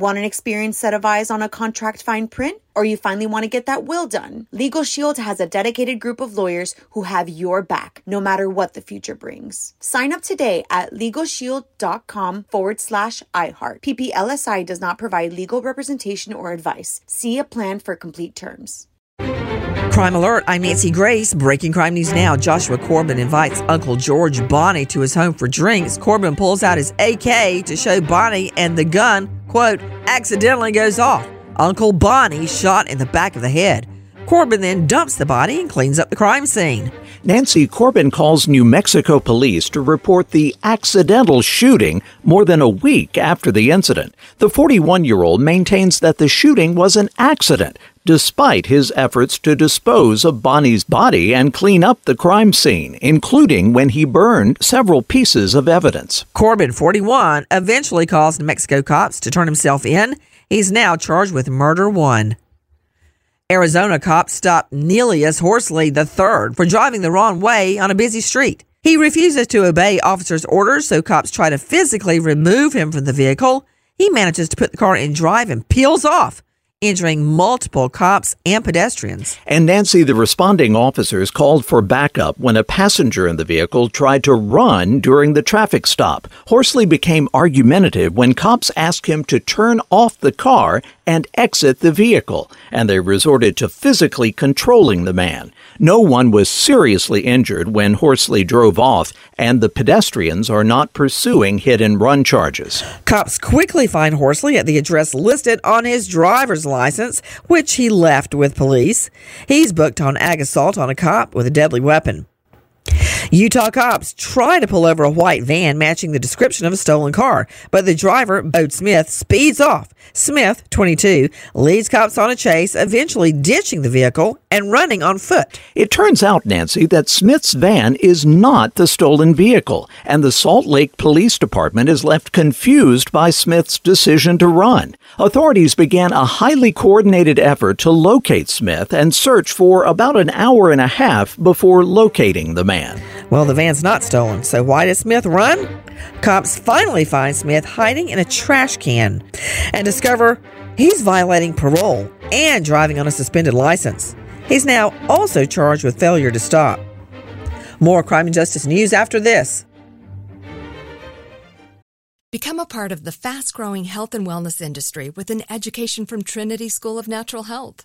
Want an experienced set of eyes on a contract fine print? Or you finally want to get that will done? Legal Shield has a dedicated group of lawyers who have your back, no matter what the future brings. Sign up today at LegalShield.com forward slash iHeart. PPLSI does not provide legal representation or advice. See a plan for complete terms. Crime Alert, I'm Nancy Grace. Breaking crime news now. Joshua Corbin invites Uncle George Bonnie to his home for drinks. Corbin pulls out his AK to show Bonnie, and the gun, quote, accidentally goes off. Uncle Bonnie shot in the back of the head. Corbin then dumps the body and cleans up the crime scene. Nancy Corbin calls New Mexico police to report the accidental shooting more than a week after the incident. The 41 year old maintains that the shooting was an accident, despite his efforts to dispose of Bonnie's body and clean up the crime scene, including when he burned several pieces of evidence. Corbin, 41, eventually calls New Mexico cops to turn himself in. He's now charged with murder one. Arizona cops stopped Nelius Horsley III for driving the wrong way on a busy street. He refuses to obey officers' orders, so cops try to physically remove him from the vehicle. He manages to put the car in drive and peels off injuring multiple cops and pedestrians. And Nancy, the responding officers called for backup when a passenger in the vehicle tried to run during the traffic stop. Horsley became argumentative when cops asked him to turn off the car and exit the vehicle, and they resorted to physically controlling the man. No one was seriously injured when Horsley drove off, and the pedestrians are not pursuing hit and run charges. Cops quickly find Horsley at the address listed on his driver's license, which he left with police. He's booked on ag assault on a cop with a deadly weapon. Utah cops try to pull over a white van matching the description of a stolen car, but the driver, Bode Smith, speeds off. Smith, 22, leads cops on a chase, eventually ditching the vehicle and running on foot. It turns out, Nancy, that Smith's van is not the stolen vehicle, and the Salt Lake Police Department is left confused by Smith's decision to run. Authorities began a highly coordinated effort to locate Smith and search for about an hour and a half before locating the man. Well, the van's not stolen, so why did Smith run? Cops finally find Smith hiding in a trash can and discover he's violating parole and driving on a suspended license. He's now also charged with failure to stop. More crime and justice news after this. Become a part of the fast growing health and wellness industry with an education from Trinity School of Natural Health.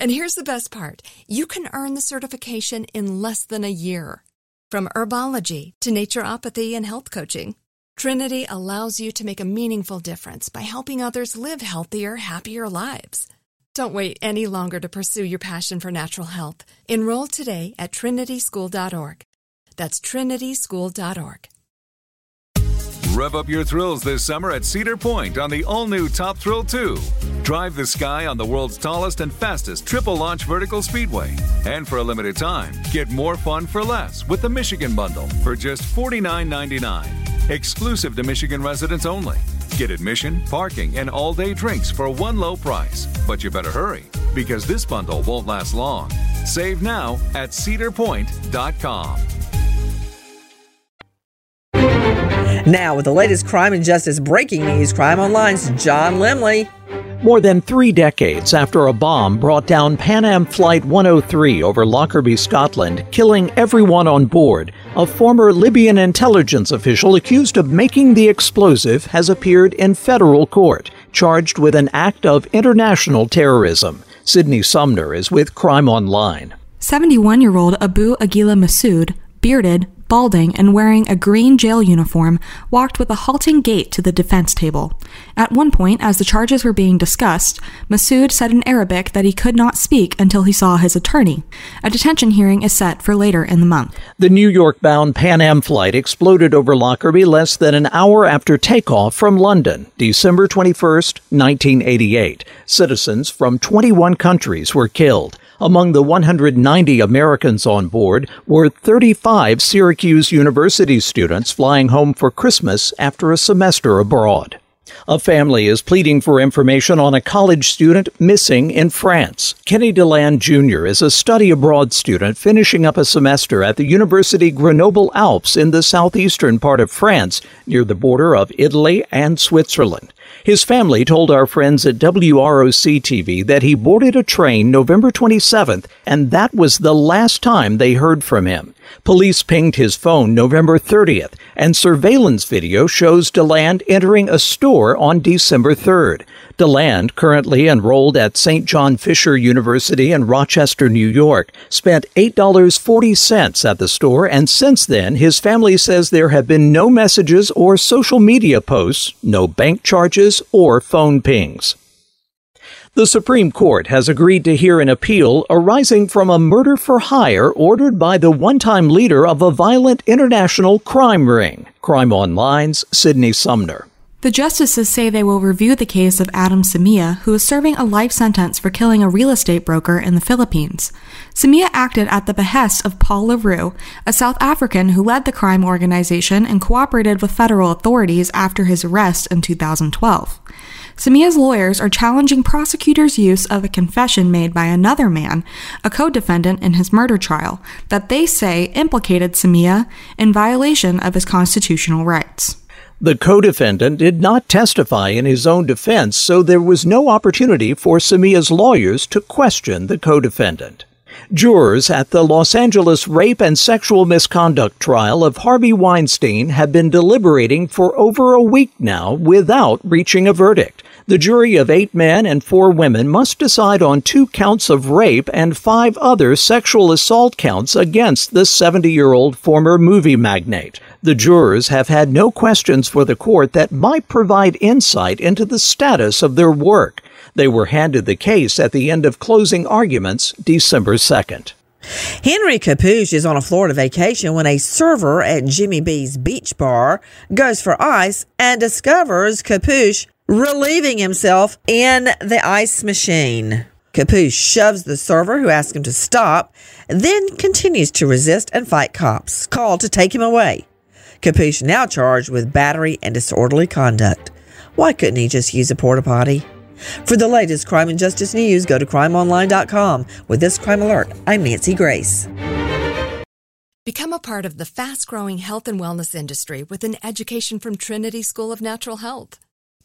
and here's the best part you can earn the certification in less than a year. From herbology to naturopathy and health coaching, Trinity allows you to make a meaningful difference by helping others live healthier, happier lives. Don't wait any longer to pursue your passion for natural health. Enroll today at trinityschool.org. That's trinityschool.org. Rev up your thrills this summer at Cedar Point on the all new Top Thrill 2. Drive the sky on the world's tallest and fastest triple launch vertical speedway. And for a limited time, get more fun for less with the Michigan Bundle for just $49.99. Exclusive to Michigan residents only. Get admission, parking, and all day drinks for one low price. But you better hurry because this bundle won't last long. Save now at cedarpoint.com. Now, with the latest crime and justice breaking news, Crime Online's John Lemley. More than three decades after a bomb brought down Pan Am Flight 103 over Lockerbie, Scotland, killing everyone on board, a former Libyan intelligence official accused of making the explosive has appeared in federal court, charged with an act of international terrorism. Sydney Sumner is with Crime Online. 71 year old Abu Agila Masood, bearded, balding and wearing a green jail uniform, walked with a halting gait to the defense table. At one point, as the charges were being discussed, Masood said in Arabic that he could not speak until he saw his attorney. A detention hearing is set for later in the month. The New York bound Pan Am flight exploded over Lockerbie less than an hour after takeoff from London, December 21, 1988. Citizens from 21 countries were killed. Among the 190 Americans on board were 35 Syracuse University students flying home for Christmas after a semester abroad. A family is pleading for information on a college student missing in France. Kenny DeLand Jr. is a study abroad student finishing up a semester at the University Grenoble Alpes in the southeastern part of France, near the border of Italy and Switzerland. His family told our friends at WROC TV that he boarded a train November 27th, and that was the last time they heard from him. Police pinged his phone November 30th, and surveillance video shows DeLand entering a store on December 3rd. DeLand, currently enrolled at St. John Fisher University in Rochester, New York, spent $8.40 at the store, and since then, his family says there have been no messages or social media posts, no bank charges, or phone pings. The Supreme Court has agreed to hear an appeal arising from a murder for hire ordered by the one time leader of a violent international crime ring. Crime Online's Sydney Sumner. The justices say they will review the case of Adam Samia, who is serving a life sentence for killing a real estate broker in the Philippines. Samia acted at the behest of Paul Le Roux, a South African who led the crime organization and cooperated with federal authorities after his arrest in 2012. Samia's lawyers are challenging prosecutors' use of a confession made by another man, a co defendant in his murder trial, that they say implicated Samia in violation of his constitutional rights. The co defendant did not testify in his own defense, so there was no opportunity for Samia's lawyers to question the co defendant. Jurors at the Los Angeles rape and sexual misconduct trial of Harvey Weinstein have been deliberating for over a week now without reaching a verdict. The jury of eight men and four women must decide on two counts of rape and five other sexual assault counts against the 70 year old former movie magnate. The jurors have had no questions for the court that might provide insight into the status of their work. They were handed the case at the end of closing arguments December 2nd. Henry Capuche is on a Florida vacation when a server at Jimmy B's Beach Bar goes for ice and discovers Capuche relieving himself in the ice machine. Capuche shoves the server, who asks him to stop, then continues to resist and fight cops, called to take him away. Capuche now charged with battery and disorderly conduct. Why couldn't he just use a porta potty? For the latest crime and justice news, go to crimeonline.com. With this crime alert, I'm Nancy Grace. Become a part of the fast growing health and wellness industry with an education from Trinity School of Natural Health.